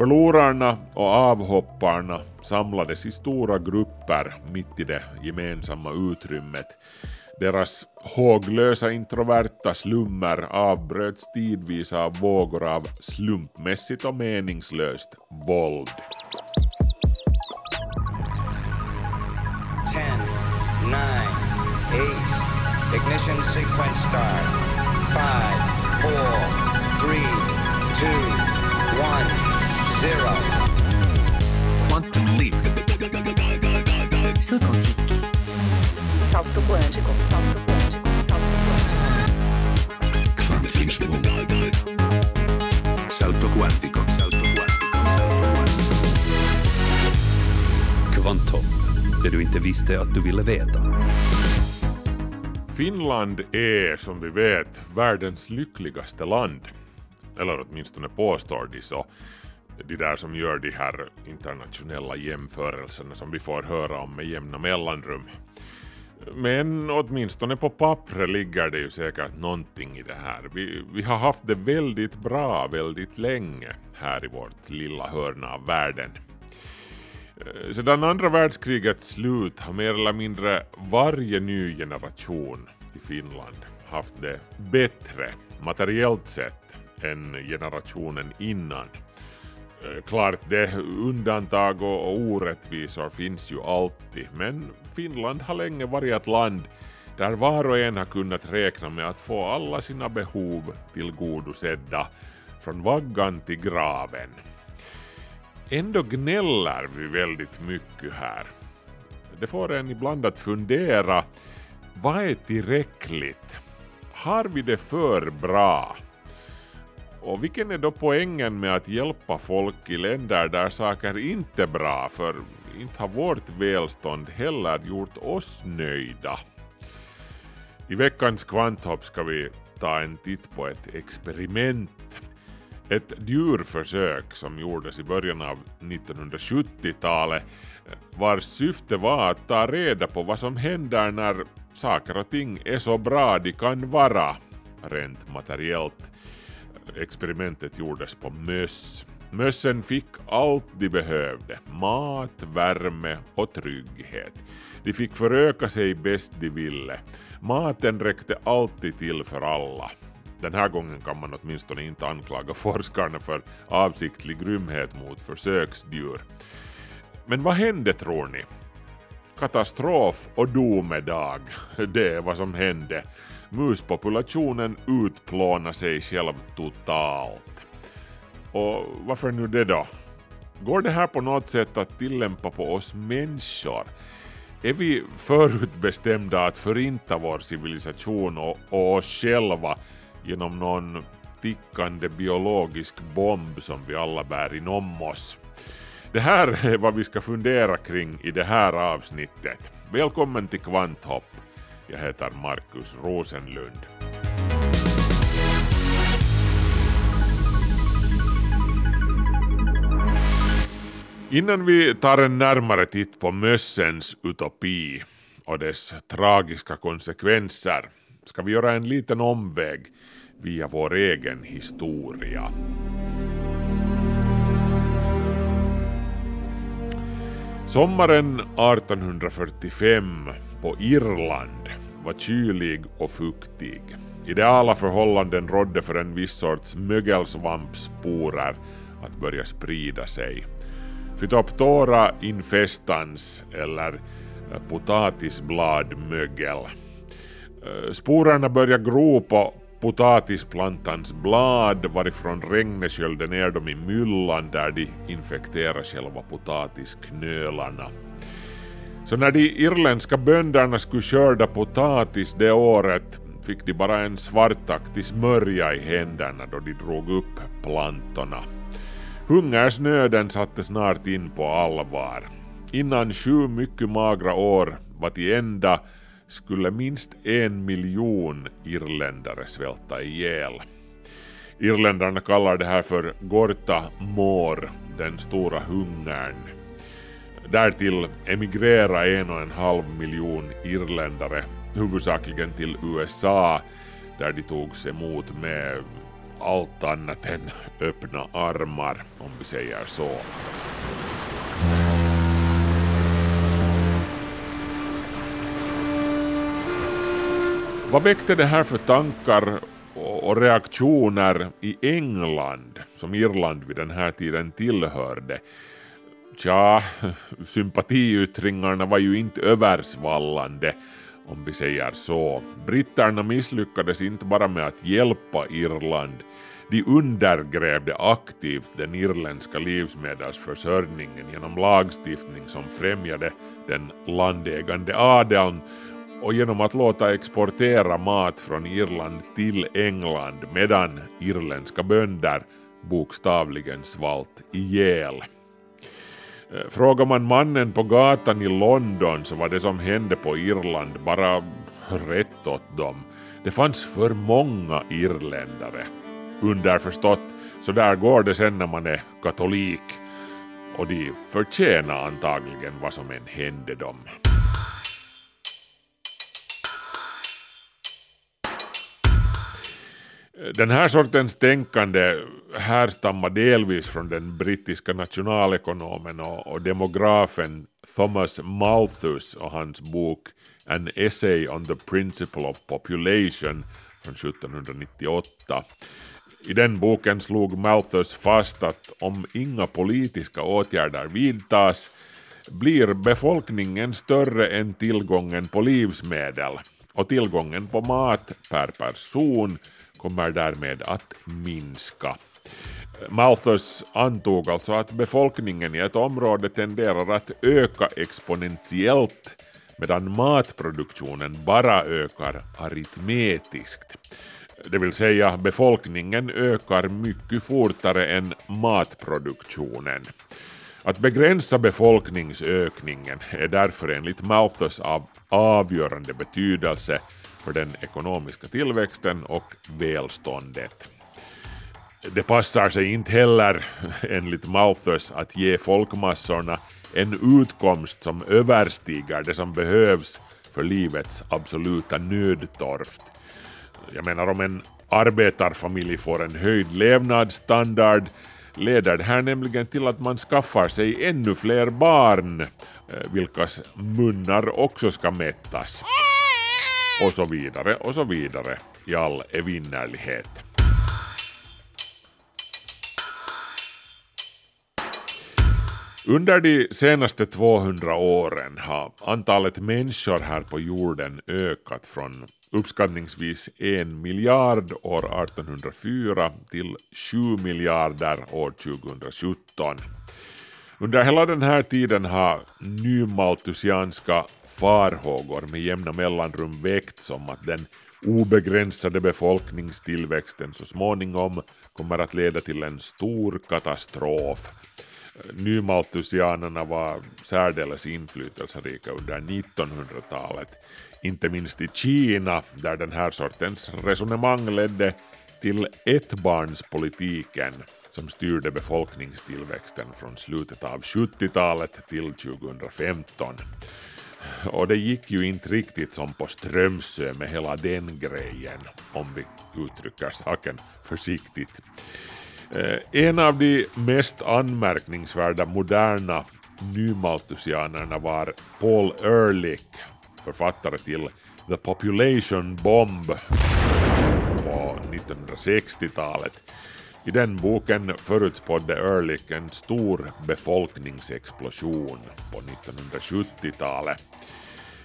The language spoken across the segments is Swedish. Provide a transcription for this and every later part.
Förlorarna och avhopparna samlades i stora grupper mitt i det gemensamma utrymmet. Deras håglösa introverta slummer avbröts tidvis av vågor av slumpmässigt och meningslöst våld. 10, 9, 8, ignition sequence start. 5, 4, 3, 2, 0. Quantum leap. Quantique. Salto quântico, salto quântico, salto quântico. Kvantvinsvåg. Salto quantico. Salto quantico. Kvanthopp, det du inte visste att du ville veta. Finland är som vi vet världens lyckligaste land. Eller åtminstone påstår de så. De där som gör de här internationella jämförelserna som vi får höra om med jämna mellanrum. Men åtminstone på pappret ligger det ju säkert någonting i det här. Vi, vi har haft det väldigt bra väldigt länge här i vårt lilla hörna av världen. Eh, sedan andra världskrigets slut har mer eller mindre varje ny generation i Finland haft det bättre materiellt sett än generationen innan. Eh, Klart, det undantag och orättvisor finns ju alltid, men Finland har länge varit ett land där var och en har kunnat räkna med att få alla sina behov tillgodosedda från vaggan till graven. Ändå gnäller vi väldigt mycket här. Det får en ibland att fundera, vad är tillräckligt? Har vi det för bra? Och vilken är då poängen med att hjälpa folk i länder där saker inte är bra, för inte har vårt välstånd heller gjort oss nöjda. I veckans kvanthopp ska vi ta en titt på ett experiment. Ett djurförsök som gjordes i början av 1970-talet vars syfte var att ta reda på vad som händer när saker och ting är så bra de kan vara rent materiellt. Experimentet gjordes på möss. Mössen fick allt de behövde, mat, värme och trygghet. De fick föröka sig bäst de ville. Maten räckte alltid till för alla. Den här gången kan man åtminstone inte anklaga forskarna för avsiktlig grymhet mot försöksdjur. Men vad hände tror ni? Katastrof och domedag, det är vad som hände. Muspopulationen utplåna sig själv totalt. Och varför nu det då? Går det här på något sätt att tillämpa på oss människor? Är vi förutbestämda att förinta vår civilisation och, och oss själva genom någon tickande biologisk bomb som vi alla bär inom oss? Det här är vad vi ska fundera kring i det här avsnittet. Välkommen till Kvanthopp. Jag heter Markus Rosenlund. Innan vi tar en närmare titt på mössens utopi och dess tragiska konsekvenser ska vi göra en liten omväg via vår egen historia. Sommaren 1845 på Irland var kylig och fuktig. Ideala förhållanden rådde för en viss sorts mögelsvampsporer att börja sprida sig. Phytoptora infestans eller eh, potatisbladmögel. Eh, sporerna börjar gro på potatisplantans blad varifrån regnet sköljde ner dem i myllan där de infekterar själva potatisknölarna. Så när de irländska bönderna skulle skörda potatis det året fick de bara en svartaktig smörja i händerna då de drog upp plantorna. Hungersnöden satte snart in på allvar. Innan sju mycket magra år var till ända skulle minst en miljon irländare svälta ihjäl. Irländarna kallar det här för Gorta Mår, den stora hungern. Därtill emigrerade en och en halv miljon irländare, huvudsakligen till USA, där de togs emot med allt annat än öppna armar, om vi säger så. Vad väckte det här för tankar och reaktioner i England, som Irland vid den här tiden tillhörde? Tja, sympatiyttringarna var ju inte översvallande om vi säger så. Britterna misslyckades inte bara med att hjälpa Irland, de undergrävde aktivt den irländska livsmedelsförsörjningen genom lagstiftning som främjade den landägande adeln och genom att låta exportera mat från Irland till England medan irländska bönder bokstavligen svalt ihjäl. Eh, frågar man mannen på gatan i London så var det som hände på Irland bara rätt åt dem. Det fanns för många irländare. Underförstått, så där går det sen när man är katolik. Och de förtjänar antagligen vad som än hände dem. Den här sortens tänkande härstammar delvis från den brittiska nationalekonomen och, demografen Thomas Malthus och hans bok An Essay on the Principle of Population från 1798. I den boken slog Malthus fast att om inga politiska åtgärder vidtas blir befolkningen större än tillgången på livsmedel och tillgången på mat per person kommer därmed att minska. Malthus antog alltså att befolkningen i ett område tenderar att öka exponentiellt medan matproduktionen bara ökar aritmetiskt. Det vill säga befolkningen ökar mycket fortare än matproduktionen. Att begränsa befolkningsökningen är därför enligt Malthus av avgörande betydelse för den ekonomiska tillväxten och välståndet. Det passar sig inte heller, enligt Malthus, att ge folkmassorna en utkomst som överstiger det som behövs för livets absoluta nödtorft. Jag menar om en arbetarfamilj får en höjd levnadsstandard leder det här nämligen till att man skaffar sig ännu fler barn, eh, vilkas munnar också ska mättas och så vidare och så vidare i all evinnerlighet. Under de senaste 200 åren har antalet människor här på jorden ökat från uppskattningsvis en miljard år 1804 till 7 miljarder år 2017. Under hela den här tiden har nymaltusianska farhågor med jämna mellanrum väckts om att den obegränsade befolkningstillväxten så småningom kommer att leda till en stor katastrof. Nymaltusianerna var särdeles inflytelserika under 1900-talet, inte minst i Kina där den här sortens resonemang ledde till ettbarnspolitiken som styrde befolkningstillväxten från slutet av 70-talet till 2015. Och det gick ju inte riktigt som på Strömsö med hela den grejen, om vi uttrycker saken försiktigt. Eh, en av de mest anmärkningsvärda moderna nymaltusianerna var Paul Ehrlich, författare till The Population Bomb på 1960-talet. I den boken förutspådde Ehrlich en stor befolkningsexplosion på 1970-talet.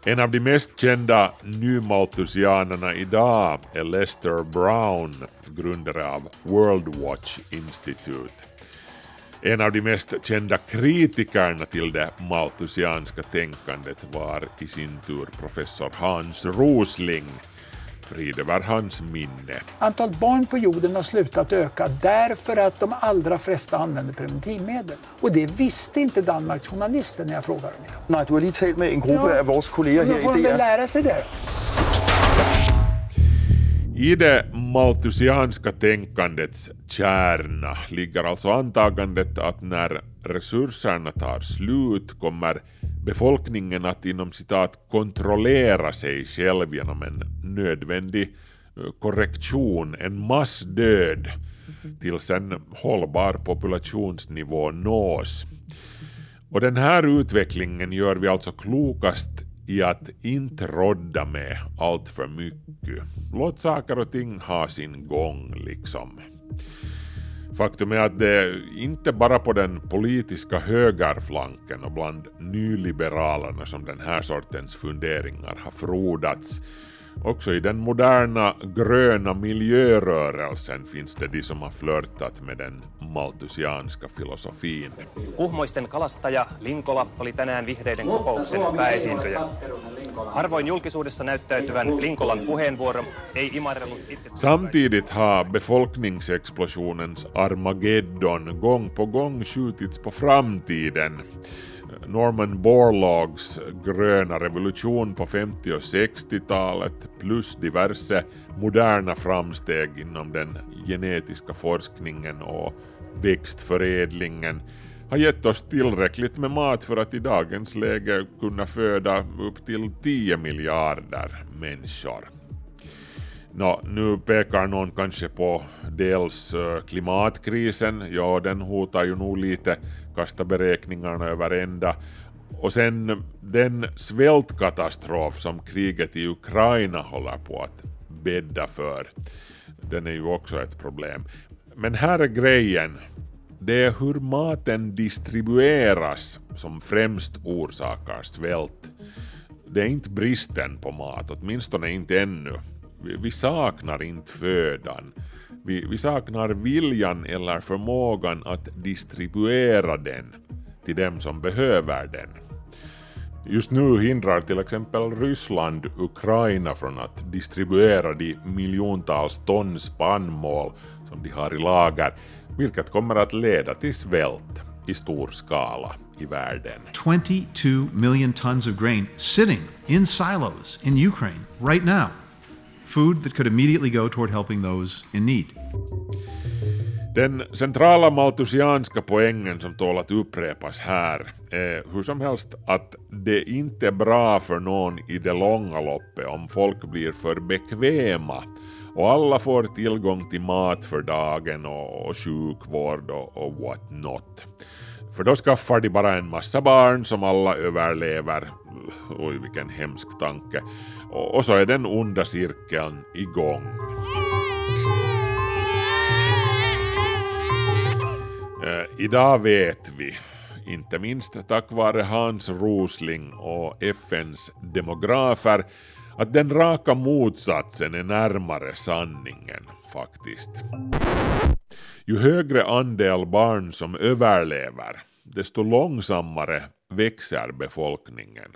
En av de mest kända nymaltusianerna idag är Lester Brown, grundare av World Watch Institute. En av de mest kända kritikerna till det maltusianska tänkandet var i sin tur professor Hans Rosling Frid över hans minne. Antalet barn på jorden har slutat öka därför att de allra flesta använder preventivmedel. Och det visste inte Danmarks journalister när jag frågade dem idag. Nej, du har lige talt med en gruppe Ja. af vores kolleger Då her får de i väl DR. lära sig det. I det maltusianska tänkandets kärna ligger alltså antagandet att när resurserna tar slut kommer befolkningen att inom citat kontrollera sig själv genom en nödvändig eh, korrektion, en massdöd tills en hållbar populationsnivå nås. Och den här utvecklingen gör vi alltså klokast i att inte rodda med allt för mycket. Låt saker och ting ha sin gång liksom. Faktum är att det inte bara på den politiska högerflanken och bland nyliberalerna som den här sortens funderingar har frodats. Också i den moderna gröna miljörörelsen finns det de som har flörtat med den maltusianska filosofin. Kuhmoisten kalastaja Linkola oli tänään vihreiden kokouksen pääesiintyjä. Harvoin julkisuudessa näyttäytyvän Linkolan puheenvuoro ei imarrellut itse... Samtidigt har befolkningsexplosionens Armageddon gång på gång skjutits på framtiden. Norman Borlaugs gröna revolution på 50 och 60-talet plus diverse moderna framsteg inom den genetiska forskningen och växtförädlingen har gett oss tillräckligt med mat för att i dagens läge kunna föda upp till 10 miljarder människor. Nå, nu pekar någon kanske på dels eh, klimatkrisen, ja den hotar ju nog lite kasta beräkningarna över ända. Och sen den svältkatastrof som kriget i Ukraina håller på att bädda för. Den är ju också ett problem. Men här är grejen. Det är hur maten distribueras som främst orsakar svält. Det är inte bristen på mat, åtminstone inte ännu. Vi, vi saknar inte födan. Vi, vi saknar viljan eller förmågan att distribuera den till dem som behöver den. Just nu hindrar till exempel Ryssland Ukraina från att distribuera de miljontals ton spannmål som de har i lager, vilket kommer att leda till svält i stor skala i världen. 22 million tons of grain sitting in silos in Ukraine right now. Food that could immediately go toward helping those in need. Den centrala maltusianska poängen som tål att upprepas här är hur som helst att det inte är bra för någon i det långa loppet om folk blir för bekväma och alla får tillgång till mat för dagen och, och sjukvård och, och what not. För då skaffar de bara en massa barn som alla överlever. Oj, vilken hemsk tanke. Och, och så är den onda cirkeln igång. Äh, eh, idag vet vi, inte minst tack vare Hans Rosling och FNs demografer, att den raka motsatsen är närmare sanningen faktiskt. Ju högre andel barn som överlever, desto långsammare växer befolkningen.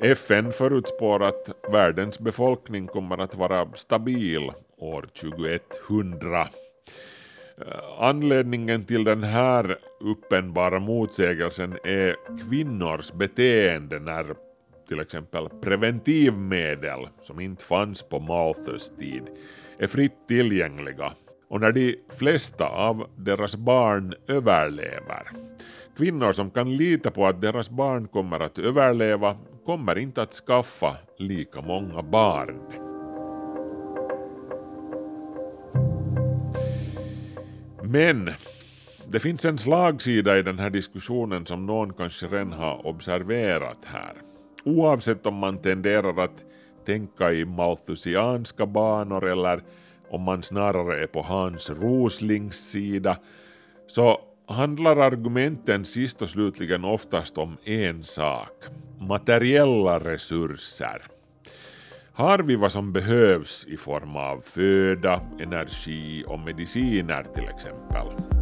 FN förutspår att världens befolkning kommer att vara stabil år 2100. Eh, anledningen till den här uppenbara motsägelsen är kvinnors beteende när till exempel preventivmedel, som inte fanns på Malthus tid, är fritt tillgängliga och när de flesta av deras barn överlever. Kvinnor som kan lita på att deras barn kommer att överleva kommer inte att skaffa lika många barn. Men det finns en slagsida i den här diskussionen som någon kanske redan har observerat här. Oavsett om man tenderar att tänka i malthusianska banor eller om man snarare är på Hans Roslings sida, så handlar argumenten sist och slutligen oftast om en sak, materiella resurser. Har vi vad som behövs i form av föda, energi och mediciner till exempel?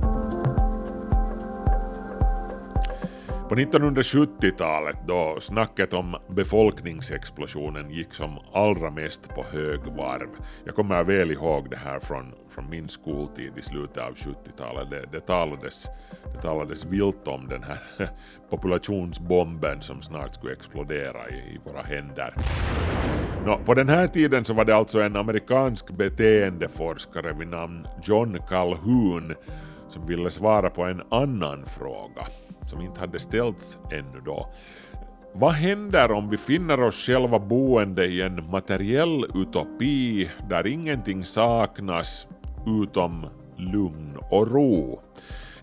På 1970-talet då snacket om befolkningsexplosionen gick som allra mest på högvarv. Jag kommer väl ihåg det här från, från min skoltid i slutet av 70-talet. Det, det, talades, det talades vilt om den här populationsbomben som snart skulle explodera i, i våra händer. Nå, på den här tiden så var det alltså en amerikansk beteendeforskare vid namn John Calhoun som ville svara på en annan fråga som inte hade ställts ännu då. vad händer om vi finner oss själva boende i en materiell utopi där ingenting saknas utom lugn och ro?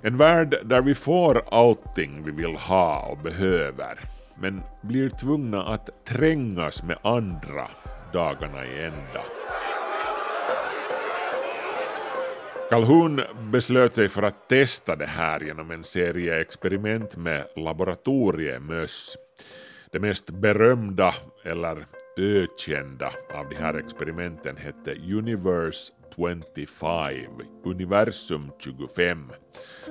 En värld där vi får allting vi vill ha och behöver, men blir tvungna att trängas med andra dagarna i ända. Calhoun beslöt sig för att testa det här genom en serie experiment med laboratoriemöss. Det mest berömda eller ökända av de här experimenten hette Universe 25, Universum 25.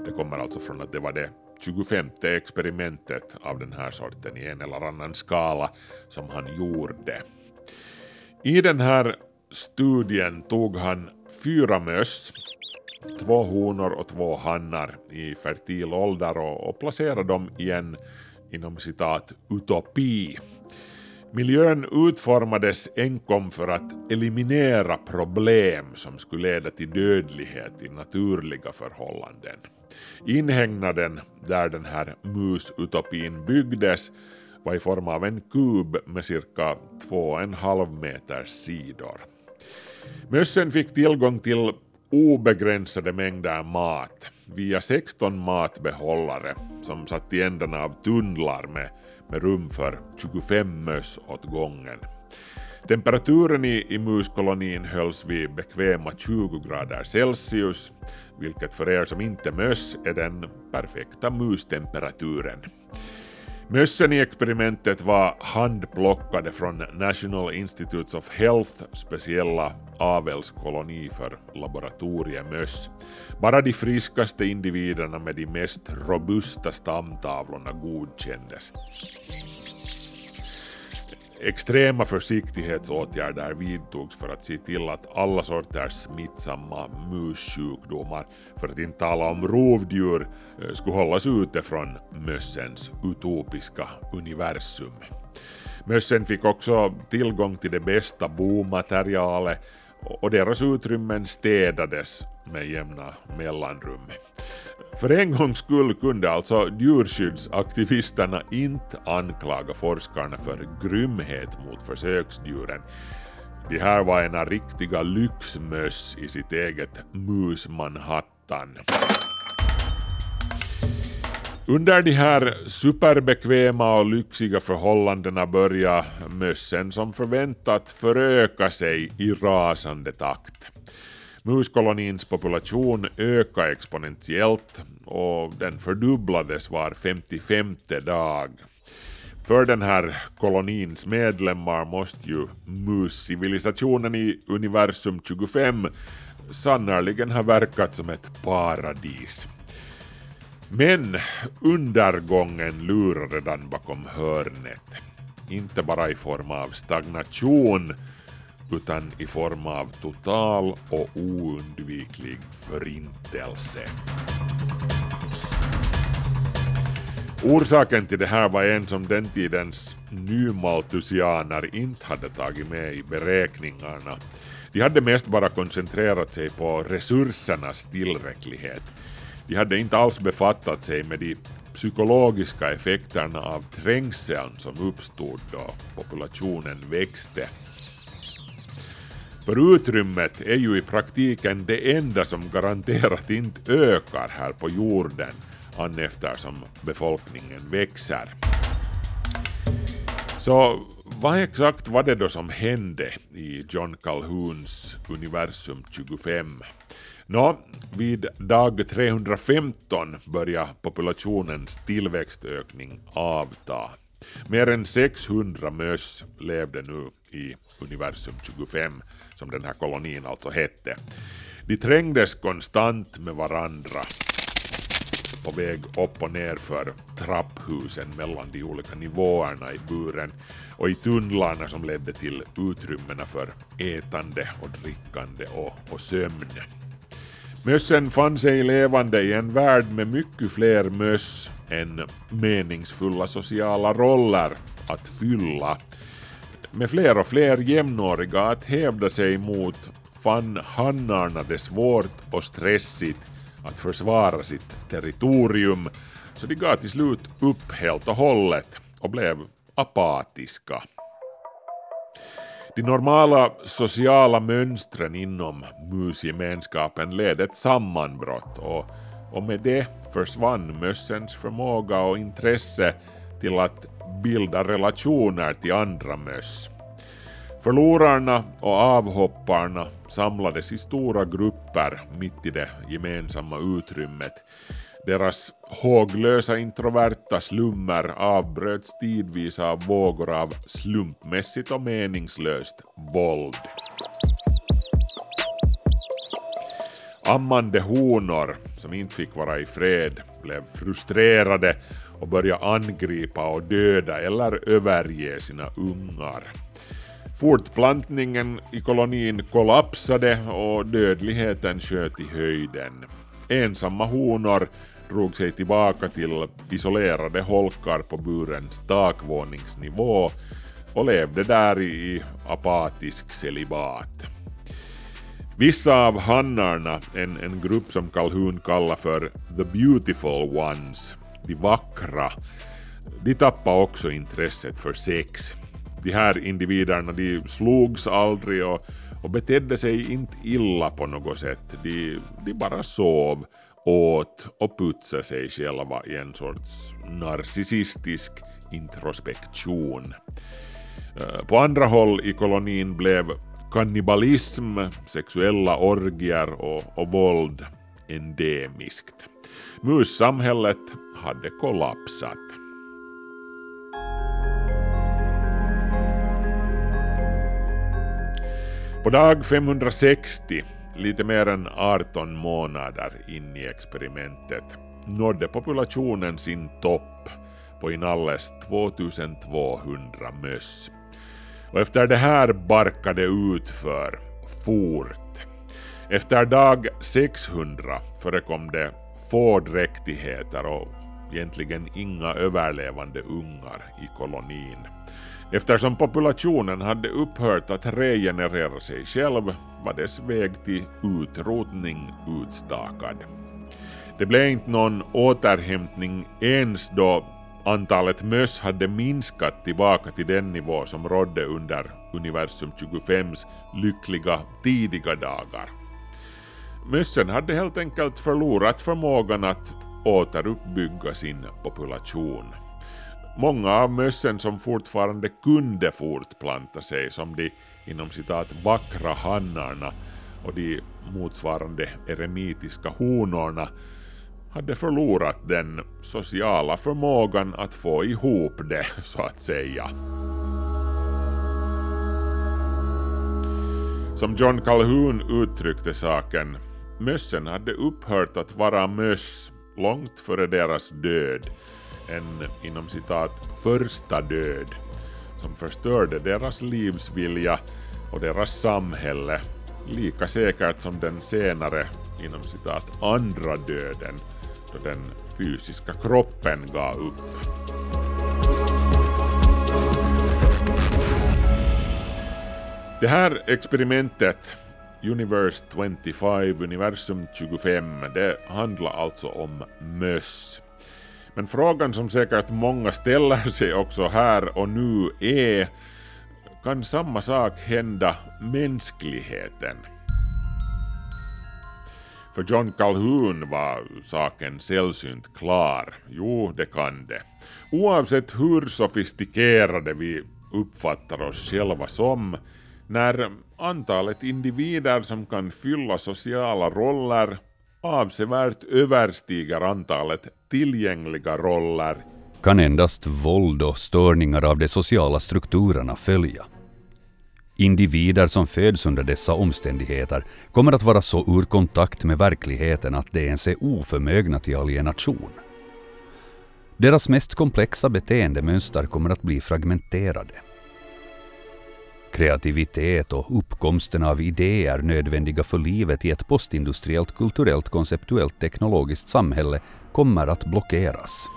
Det kommer alltså från att det var det 25 experimentet av den här sorten i en eller annan skala som han gjorde. I den här studien tog han fyra möss, två honor och två hannar i fertil ålder och, och placerade dem i en inom citat utopi. Miljön utformades enkom för att eliminera problem som skulle leda till dödlighet i naturliga förhållanden. Inhägnaden där den här musutopin byggdes var i form av en kub med cirka 2,5 meters sidor. Mössen fick tillgång till obegränsade mängder mat via 16 matbehållare som satt i ändarna av tunnlar med, med rum för 25 möss åt gången. Temperaturen i, i muskolonin hölls vid bekväma 20 grader Celsius, vilket för er som inte möss är den perfekta mustemperaturen. Mössen i experimentet var handplockade från National Institutes of Health speciella avelskoloni för laboratoriemöss. Bara de friskaste individerna med de mest robusta stamtavlorna godkändes. Extrema försiktighetsåtgärder vidtogs för att se till att alla sorters smittsamma mussjukdomar, för att inte tala om rovdjur, eh, skulle hållas ute från mössens utopiska universum. Mössen fick också tillgång till det bästa bomaterialet och deras utrymmen städades med jämna mellanrum. För en gångs skull kunde alltså djurskyddsaktivisterna inte anklaga forskarna för grymhet mot försöksdjuren. De här var ena riktiga lyxmöss i sitt eget mus-Manhattan. Under de här superbekväma och lyxiga förhållandena börjar mössen som förväntat föröka sig i rasande takt. Muskolonins population ökade exponentiellt och den fördubblades var 55 dag. För den här kolonins medlemmar måste ju muscivilisationen i universum 25 sannerligen ha verkat som ett paradis. Men undergången lurar redan bakom hörnet. Inte bara i form av stagnation utan i form av total och oundviklig förintelse. Orsaken till det här var en som den tidens nymaltusianer inte hade tagit med i beräkningarna. De hade mest bara koncentrerat sig på resursernas tillräcklighet. De hade inte alls befattat sig med de psykologiska effekterna av trängseln som uppstod då populationen växte. För utrymmet är ju i praktiken det enda som garanterat inte ökar här på jorden an eftersom befolkningen växer. Så vad exakt var det då som hände i John Calhouns universum 25? Nå, vid dag 315 börjar populationens tillväxtökning avta. Mer än 600 möss levde nu i universum 25, som den här kolonin alltså hette. De trängdes konstant med varandra på väg upp och ner för trapphusen mellan de olika nivåerna i buren och i tunnlarna som ledde till utrymmena för ätande och drickande och, och sömn. Mössen fann sig levande i en värld med mycket fler möss än meningsfulla sociala roller att fylla. Med fler och fler jämnåriga att hävda sig mot fann hannarna det svårt och stressigt att försvara sitt territorium, så de gav till slut upp helt och hållet och blev apatiska. De normala sociala mönstren inom musgemenskapen led ett sammanbrott och, och med det försvann mössens förmåga och intresse till att bilda relationer till andra möss. Förlorarna och avhopparna samlades i stora grupper mitt i det gemensamma utrymmet. Deras håglösa introverta slummer avbröts tidvis av vågor av slumpmässigt och meningslöst våld. Ammande honor som inte fick vara i fred blev frustrerade och börja angripa och döda eller överge sina ungar. Fortplantningen i kolonin kollapsade och dödligheten sköt i höjden. Ensamma honor drog sig tillbaka till isolerade holkar på burens takvåningsnivå och levde där i apatisk celibat. Vissa av hannarna, en, en grupp som Calhoun kallar för the beautiful ones, de vackra, de tappade också intresset för sex. De här individerna de slogs aldrig och, och betedde sig inte illa på något sätt. De, de bara sov, åt och putsade sig själva i en sorts narcissistisk introspektion. Eh, på andra håll i kolonin blev kannibalism, sexuella orgier och, och våld endemiskt. Mussamhället hade kollapsat. På dag 560, lite mer än 18 månader in i experimentet, nådde populationen sin topp på inalles 2200 möss. Och efter det här barkade utför fort. Efter dag 600 förekom det få dräktigheter och egentligen inga överlevande ungar i kolonin. Eftersom populationen hade upphört att regenerera sig själv var dess väg till utrotning utstakad. Det blev inte någon återhämtning ens då antalet möss hade minskat tillbaka till den nivå som rådde under universum 25s lyckliga tidiga dagar. Mössen hade helt enkelt förlorat förmågan att återuppbygga sin population. Många av mössen som fortfarande kunde fortplanta sig som de inom citat vackra hannarna och de motsvarande eremitiska honorna hade förlorat den sociala förmågan att få ihop det, så att säga. Som John Calhoun uttryckte saken, mössen hade upphört att vara möss långt före deras död, en inom citat första död, som förstörde deras livsvilja och deras samhälle lika säkert som den senare inom citat andra döden då den fysiska kroppen gav upp. Det här experimentet, Universe 25, universum 25, det handlar alltså om möss. Men frågan som säkert många ställer sig också här och nu är, kan samma sak hända mänskligheten? För John Calhoun var saken sällsynt klar. Jo, det kan det. Oavsett hur sofistikerade vi uppfattar oss själva som, när antalet individer som kan fylla sociala roller avsevärt överstiger antalet tillgängliga roller kan endast våld och störningar av de sociala strukturerna följa. Individer som föds under dessa omständigheter kommer att vara så ur kontakt med verkligheten att de ens är oförmögna till alienation. Deras mest komplexa beteendemönster kommer att bli fragmenterade. Kreativitet och uppkomsten av idéer nödvändiga för livet i ett postindustriellt, kulturellt, konceptuellt, teknologiskt samhälle kommer att blockeras.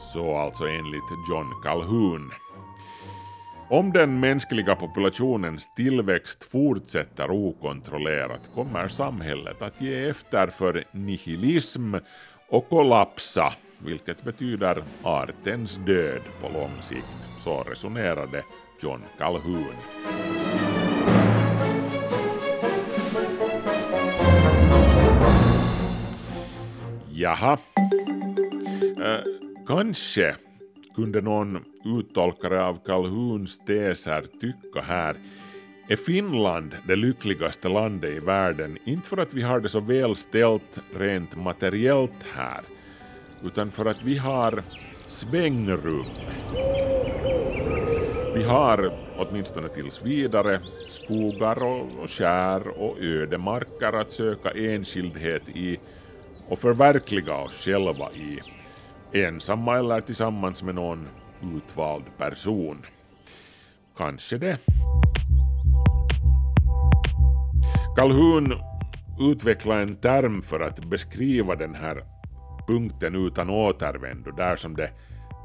Så alltså enligt John Calhoun. Om den mänskliga populationens tillväxt fortsätter okontrollerat kommer samhället att ge efter för nihilism och kollapsa, vilket betyder artens död på lång sikt. Så resonerade John Calhoun. Jaha. Äh, kanske kunde någon uttolkare av Calhouns teser tycka här är Finland det lyckligaste landet i världen, inte för att vi har det så väl ställt rent materiellt här, utan för att vi har svängrum. Vi har, åtminstone tills vidare, skogar och, skär och ödemarker att söka enskildhet i och förverkliga oss själva i, ensamma eller tillsammans med någon utvald person. Kanske det. Calhoun utvecklade en term för att beskriva den här punkten utan återvändo, där som det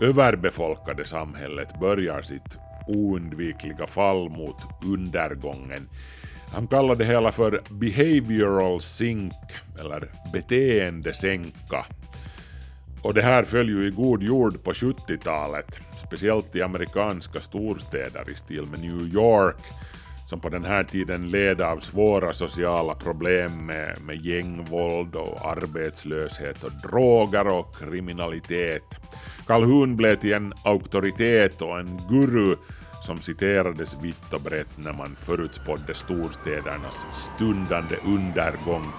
överbefolkade samhället börjar sitt oundvikliga fall mot undergången. Han kallar det hela för behavioral sink, eller beteendesänka. Och det här föll ju i god jord på 70-talet, speciellt i amerikanska storstäder i stil med New York, som på den här tiden led av svåra sociala problem med, med gängvåld och arbetslöshet och droger och kriminalitet. Calhoun blev till en auktoritet och en guru som citerades vitt och brett när man förutspådde storstädernas stundande undergång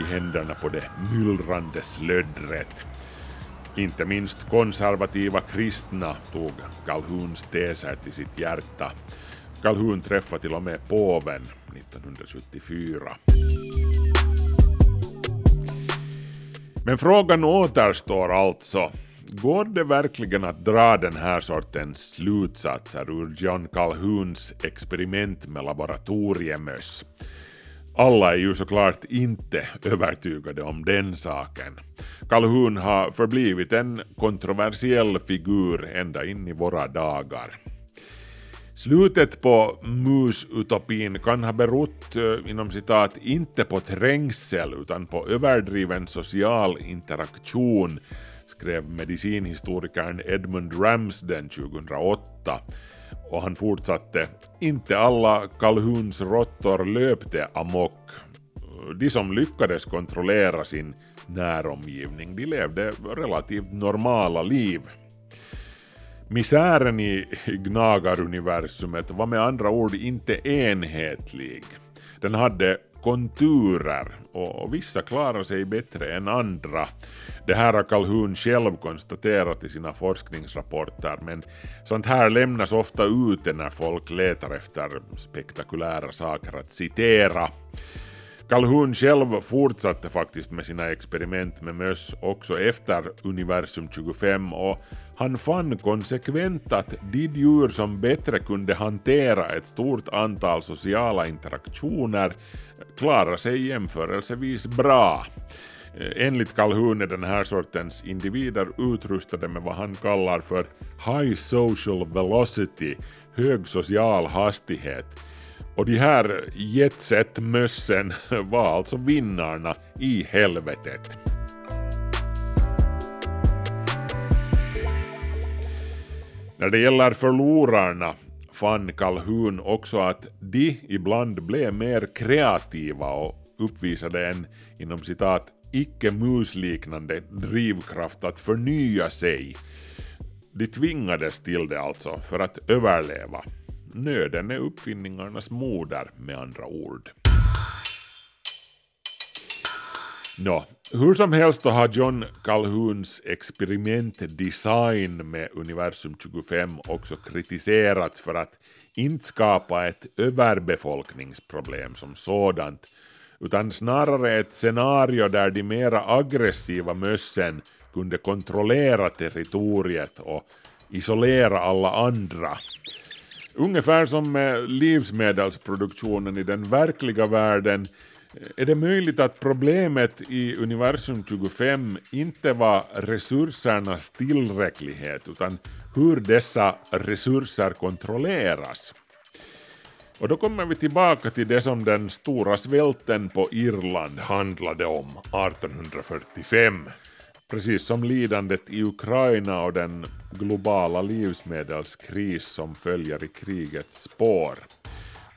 i händerna på det myllrande slöddret. Inte minst konservativa kristna tog Calhouns teser till sitt hjärta. Calhoun träffade till och med påven 1974. Men frågan återstår alltså. Går det verkligen att dra den här sortens slutsatser ur John Calhouns experiment med laboratoriemöss? Alla är ju såklart inte övertygade om den saken. Calhoun har förblivit en kontroversiell figur ända in i våra dagar. Slutet på musutopin kan ha berott eh, inom citat inte på trängsel utan på överdriven social interaktion skrev medicinhistorikern Edmund Ramsden 2008 och han fortsatte inte alla Calhouns råttor löpte amok. De som lyckades kontrollera sin näromgivning de levde relativt normala liv. Misären i gnagaruniversumet var med andra ord inte enhetlig. Den hade konturer och vissa klarar sig bättre än andra. Det här har Calhoun själv konstaterat i sina forskningsrapporter men sånt här lämnas ofta ute när folk letar efter spektakulära saker att citera. Calhoun själv fortsatte faktiskt med sina experiment med möss också efter universum 25 och han fann konsekvent att de djur som bättre kunde hantera ett stort antal sociala interaktioner klarar sig jämförelsevis bra. Eh, enligt Calhoun är den här sortens individer utrustade med vad han kallar för high social velocity, hög social hastighet. Och de här jetset-mössen var alltså vinnarna i helvetet. När det gäller förlorarna fann Calhoun också att de ibland blev mer kreativa och uppvisade en inom citat icke-musliknande drivkraft att förnya sig. De tvingades till det alltså för att överleva. Nöden är uppfinningarnas moder med andra ord. Nå, hur som helst så har John Calhouns experimentdesign med Universum 25 också kritiserats för att inte skapa ett överbefolkningsproblem som sådant, utan snarare ett scenario där de mera aggressiva mössen kunde kontrollera territoriet och isolera alla andra. Ungefär som med livsmedelsproduktionen i den verkliga världen eh, är det möjligt att problemet i universum 25 inte var resursernas tillräcklighet utan hur dessa resurser kontrolleras? Och då kommer vi tillbaka till det som den stora svälten på Irland handlade om 1845 precis som lidandet i Ukraina och den globala livsmedelskris som följer i krigets spår.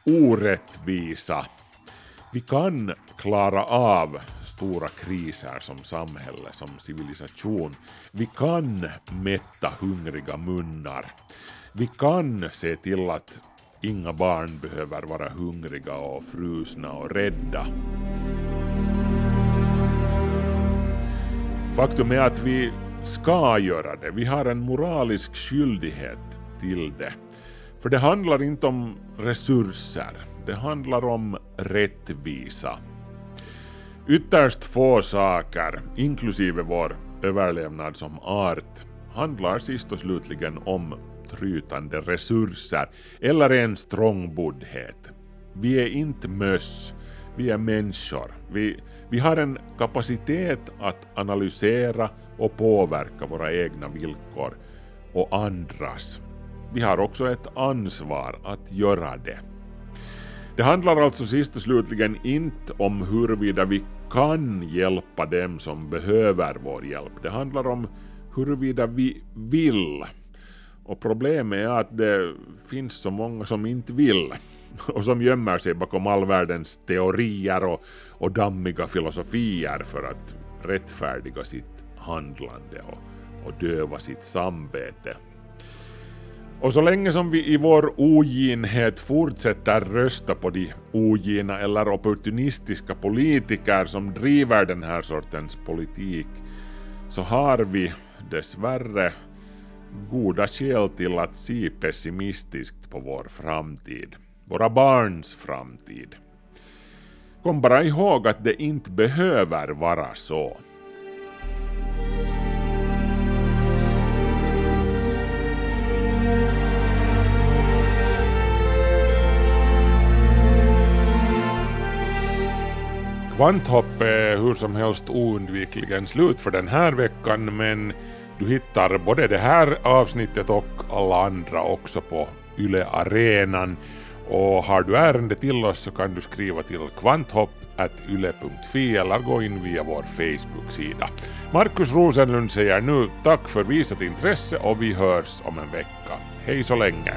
Orättvisa. Vi kan klara av stora kriser som samhälle, som civilisation. Vi kan mätta hungriga munnar. Vi kan se till att inga barn behöver vara hungriga och frusna och rädda. Faktum är att vi ska göra det. Vi har en moralisk skyldighet till det. För det handlar inte om resurser, det handlar om rättvisa. Ytterst få saker, inklusive vår överlevnad som art, handlar sist och slutligen om trytande resurser eller ens trångboddhet. Vi är inte möss, vi är människor. Vi, vi har en kapacitet att analysera och påverka våra egna villkor och andras. Vi har också ett ansvar att göra det. Det handlar alltså sist och slutligen inte om huruvida vi kan hjälpa dem som behöver vår hjälp. Det handlar om huruvida vi vill. Och problemet är att det finns så många som inte vill och som gömmer sig bakom all världens teorier och, och dammiga filosofier för att rättfärdiga sitt handlande och, och döva sitt samvete. Och så länge som vi i vår oginhet fortsätter rösta på de ogina eller opportunistiska politiker som driver den här sortens politik så har vi dessvärre goda skäl till att se pessimistiskt på vår framtid. Våra barns framtid. Kom bara ihåg att det inte behöver vara så. Kvanthopp är hur som helst oundvikligen slut för den här veckan men du hittar både det här avsnittet och alla andra också på Yle Arenan. Och har du ärende till oss så kan du skriva till kvanthopp.yle.fi eller gå in via vår Facebook-sida. Markus Rosenlund säger nu tack för visat intresse och vi hörs om en vecka. Hej så länge!